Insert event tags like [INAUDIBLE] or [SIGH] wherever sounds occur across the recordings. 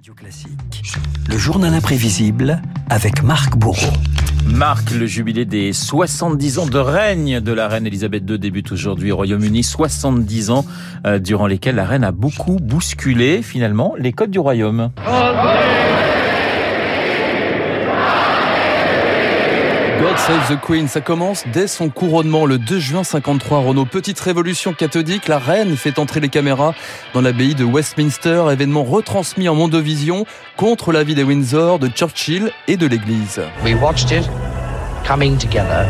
Radio Classique, le journal imprévisible avec Marc Bourreau. Marc, le jubilé des 70 ans de règne de la reine Elisabeth II débute aujourd'hui au Royaume-Uni. 70 ans euh, durant lesquels la reine a beaucoup bousculé finalement les codes du royaume. Save the Queen, ça commence dès son couronnement le 2 juin 53. Renault, petite révolution cathodique, la reine fait entrer les caméras dans l'abbaye de Westminster, événement retransmis en mondovision contre l'avis des Windsor, de Churchill et de l'église. We watched it coming together,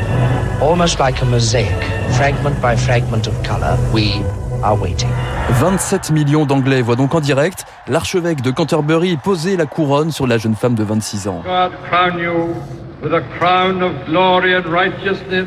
almost like a mosaic, fragment by fragment of color. We are waiting. 27 millions d'Anglais voient donc en direct l'archevêque de Canterbury poser la couronne sur la jeune femme de 26 ans. God crown you with a crown of glory and righteousness.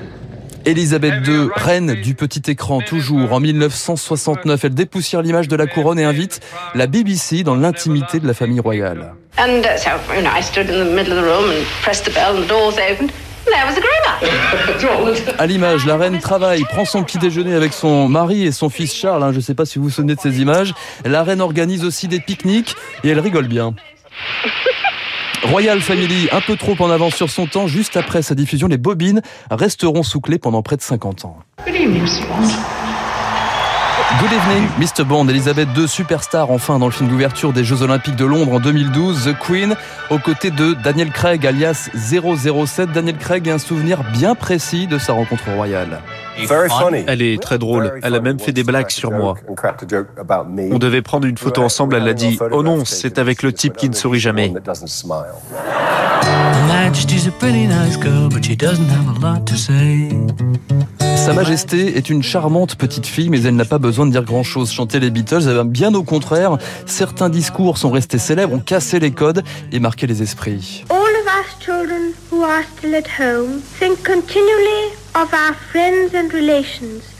Elisabeth II, reine du petit écran, toujours en 1969. Elle dépoussière l'image de la couronne et invite la BBC dans l'intimité de la famille royale. And uh, so, you know, I stood in the middle of the room and pressed the bell and the doors opened. And there was a grown-up. [LAUGHS] À l'image, la reine travaille, prend son petit déjeuner avec son mari et son fils Charles. hein, je ne sais pas si vous vous souvenez de ces images. La reine organise aussi des pique-niques et elle rigole bien. [LAUGHS] Royal Family, un peu trop en avance sur son temps, juste après sa diffusion, les bobines resteront sous clé pendant près de 50 ans. Good evening, Mr. Bond, Elisabeth II, superstar enfin dans le film d'ouverture des Jeux Olympiques de Londres en 2012, The Queen, aux côtés de Daniel Craig alias 007. Daniel Craig a un souvenir bien précis de sa rencontre royale. Elle est très drôle. Elle a même fait des blagues sur moi. On devait prendre une photo ensemble. Elle a dit Oh non, c'est avec le type qui ne sourit jamais. Sa Majesté est une charmante petite fille, mais elle n'a pas besoin de dire grand-chose. Chanter les Beatles, eh ben, bien au contraire, certains discours sont restés célèbres, ont cassé les codes et marqué les esprits. All of us children who are still at home think continually of our friends and relations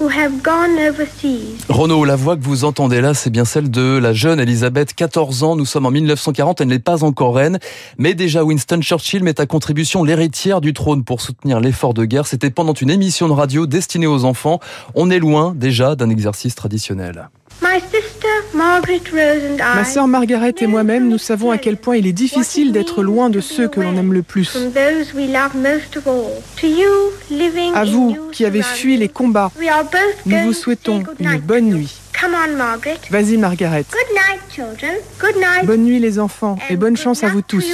who have gone overseas. Renaud, la voix que vous entendez là, c'est bien celle de la jeune Elisabeth, 14 ans. Nous sommes en 1940, elle n'est pas encore reine. Mais déjà, Winston Churchill met à contribution l'héritière du trône pour soutenir l'effort de guerre. C'était pendant une émission de radio destinée aux enfants. On est loin déjà d'un exercice traditionnel. My Ma sœur Margaret et moi-même, nous savons à quel point il est difficile d'être loin de ceux que l'on aime le plus. À vous qui avez fui les combats, nous vous souhaitons une bonne nuit. Vas-y Margaret. Bonne nuit les enfants et bonne chance à vous tous.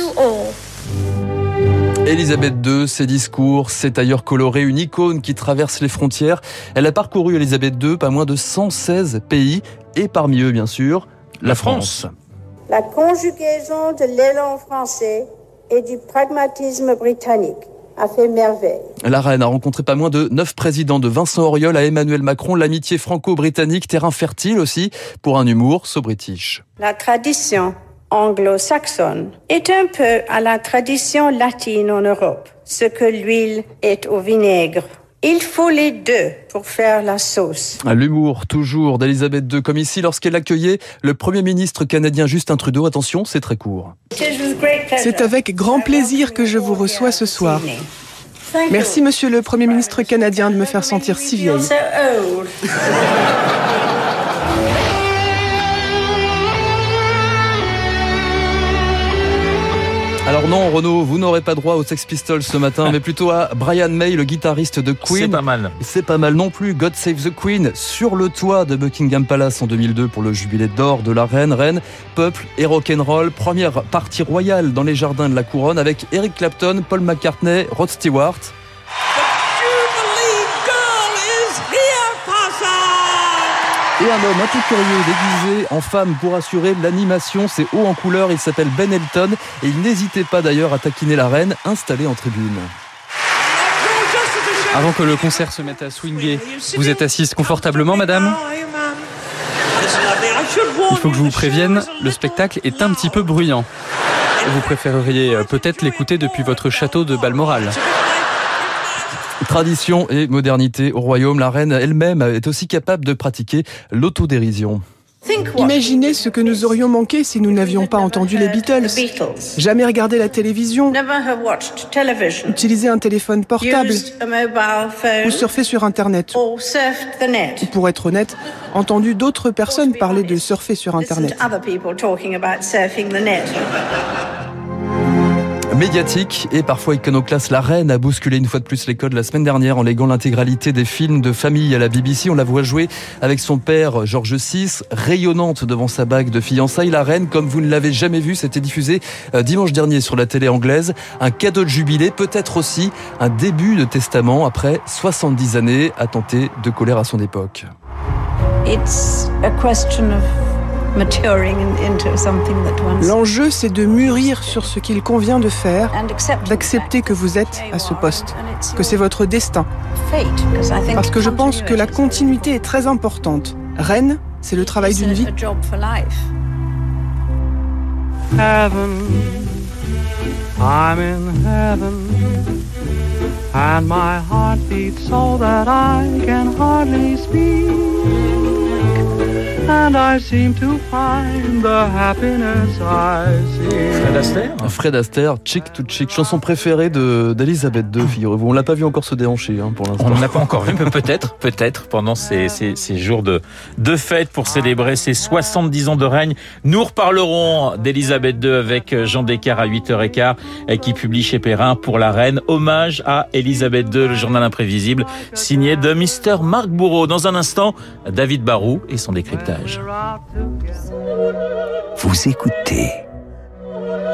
Elisabeth II, ses discours, ses tailleurs colorés, une icône qui traverse les frontières. Elle a parcouru Elisabeth II pas moins de 116 pays et parmi eux, bien sûr, la, La France. France. La conjugaison de l'élan français et du pragmatisme britannique a fait merveille. La reine a rencontré pas moins de neuf présidents de Vincent Auriol à Emmanuel Macron, l'amitié franco-britannique, terrain fertile aussi pour un humour so british. La tradition anglo-saxonne est un peu à la tradition latine en Europe, ce que l'huile est au vinaigre. Il faut les deux pour faire la sauce. L'humour toujours d'Elisabeth II, comme ici lorsqu'elle accueillait le Premier ministre canadien Justin Trudeau. Attention, c'est très court. C'est avec grand plaisir que je vous reçois ce soir. Merci Monsieur le Premier ministre canadien de me faire sentir si vieille. [LAUGHS] Alors non, Renaud, vous n'aurez pas droit aux Sex Pistols ce matin, mais plutôt à Brian May, le guitariste de Queen. C'est pas mal. C'est pas mal non plus. God Save the Queen sur le toit de Buckingham Palace en 2002 pour le jubilé d'or de la reine. Reine, peuple et rock'n'roll. Première partie royale dans les jardins de la couronne avec Eric Clapton, Paul McCartney, Rod Stewart. Un homme un peu curieux déguisé en femme pour assurer l'animation. C'est haut en couleur. Il s'appelle Ben Elton et il n'hésitait pas d'ailleurs à taquiner la reine installée en tribune. Avant que le concert se mette à swinguer, vous êtes assise confortablement, madame? Il faut que je vous prévienne, le spectacle est un petit peu bruyant. Vous préféreriez euh, peut-être l'écouter depuis votre château de Balmoral. Tradition et modernité au royaume, la reine elle-même est aussi capable de pratiquer l'autodérision. Imaginez ce que nous aurions manqué si nous n'avions pas entendu les Beatles. Jamais regardé la télévision, utilisé un téléphone portable ou surfé sur Internet. Ou pour être honnête, entendu d'autres personnes parler de surfer sur Internet. Médiatique et parfois iconoclaste, la reine a bousculé une fois de plus les codes la semaine dernière en léguant l'intégralité des films de famille à la BBC. On la voit jouer avec son père George VI, rayonnante devant sa bague de fiançailles. La reine, comme vous ne l'avez jamais vu, c'était diffusé euh, dimanche dernier sur la télé anglaise. Un cadeau de jubilé, peut-être aussi un début de testament après 70 années à tenter de colère à son époque. Question L'enjeu, c'est de mûrir sur ce qu'il convient de faire, d'accepter que vous êtes à ce poste, que c'est votre destin. Parce que je pense que la continuité est très importante. Reine, c'est le travail d'une vie. I'm in heaven, and my heart beats so that I can hardly speak. And I seem to find the happiness I see. Fred Astaire Fred Astaire, Chick to Chick, chanson préférée d'Elisabeth II, figurez-vous. On l'a pas vu encore se déhancher hein, pour l'instant. On ne l'a pas encore vu, mais peut-être, peut-être, pendant ces, ces, ces, jours de, de fête pour célébrer ses 70 ans de règne. Nous reparlerons d'Elisabeth II avec Jean Descartes à 8h15, qui publie chez Perrin pour la reine. Hommage à Elisabeth II, le journal imprévisible, signé de Mr. Marc Bourreau. Dans un instant, David Barou et son décryptage. Vous écoutez